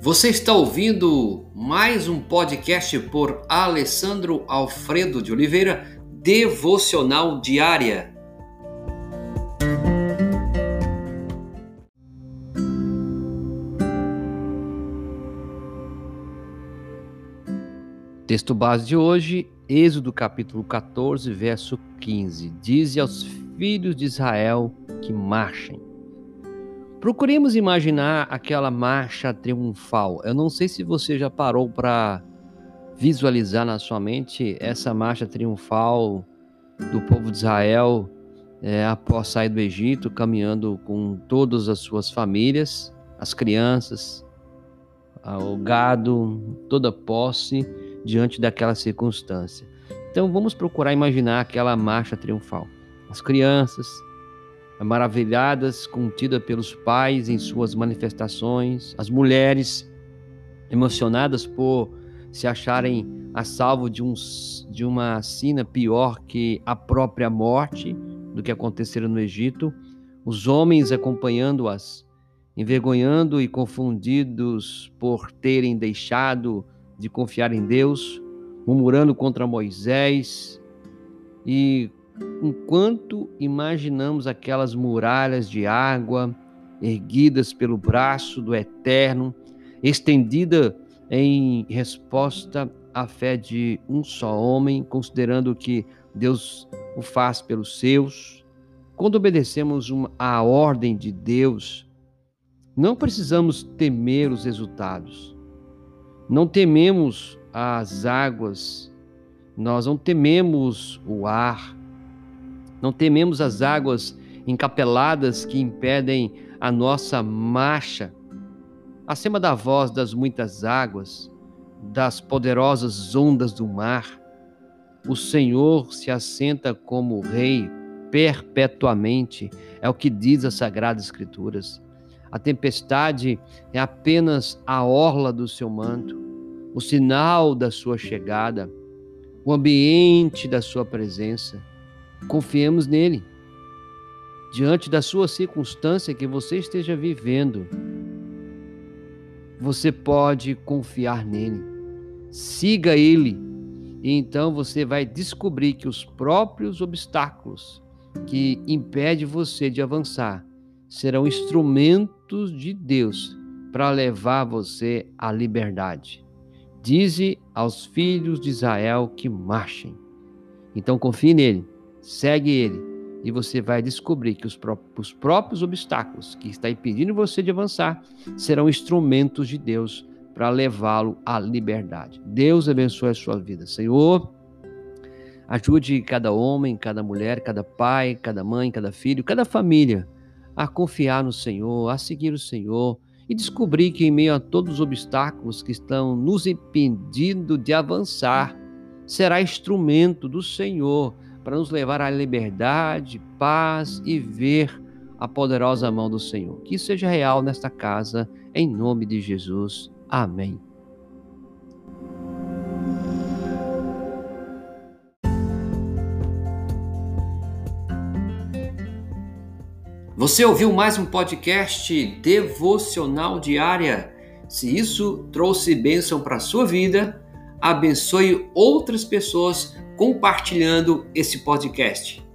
Você está ouvindo mais um podcast por Alessandro Alfredo de Oliveira, Devocional Diária. Texto base de hoje, Êxodo capítulo 14, verso 15. Dize aos filhos de Israel que marchem. Procuremos imaginar aquela marcha triunfal. Eu não sei se você já parou para visualizar na sua mente essa marcha triunfal do povo de Israel é, após sair do Egito, caminhando com todas as suas famílias, as crianças, o gado, toda posse diante daquela circunstância. Então vamos procurar imaginar aquela marcha triunfal. As crianças, maravilhadas, contidas pelos pais em suas manifestações, as mulheres emocionadas por se acharem a salvo de, um, de uma sina pior que a própria morte do que acontecera no Egito, os homens acompanhando-as, envergonhando e confundidos por terem deixado de confiar em Deus, murmurando contra Moisés e enquanto imaginamos aquelas muralhas de água erguidas pelo braço do Eterno, estendida em resposta à fé de um só homem, considerando que Deus o faz pelos seus. Quando obedecemos a ordem de Deus, não precisamos temer os resultados. Não tememos as águas, nós não tememos o ar, não tememos as águas encapeladas que impedem a nossa marcha. Acima da voz das muitas águas, das poderosas ondas do mar, o Senhor se assenta como Rei perpetuamente, é o que diz as Sagradas Escrituras. A tempestade é apenas a orla do seu manto, o sinal da sua chegada, o ambiente da sua presença. Confiemos nele. Diante da sua circunstância que você esteja vivendo, você pode confiar nele. Siga ele. E então você vai descobrir que os próprios obstáculos que impedem você de avançar serão instrumentos de Deus para levar você à liberdade. Dize aos filhos de Israel que marchem. Então confie nele Segue ele e você vai descobrir que os os próprios obstáculos que está impedindo você de avançar serão instrumentos de Deus para levá-lo à liberdade. Deus abençoe a sua vida. Senhor, ajude cada homem, cada mulher, cada pai, cada mãe, cada filho, cada família a confiar no Senhor, a seguir o Senhor e descobrir que em meio a todos os obstáculos que estão nos impedindo de avançar, será instrumento do Senhor para nos levar à liberdade, paz e ver a poderosa mão do Senhor. Que isso seja real nesta casa, em nome de Jesus. Amém. Você ouviu mais um podcast devocional diária? Se isso trouxe bênção para a sua vida, abençoe outras pessoas compartilhando esse podcast.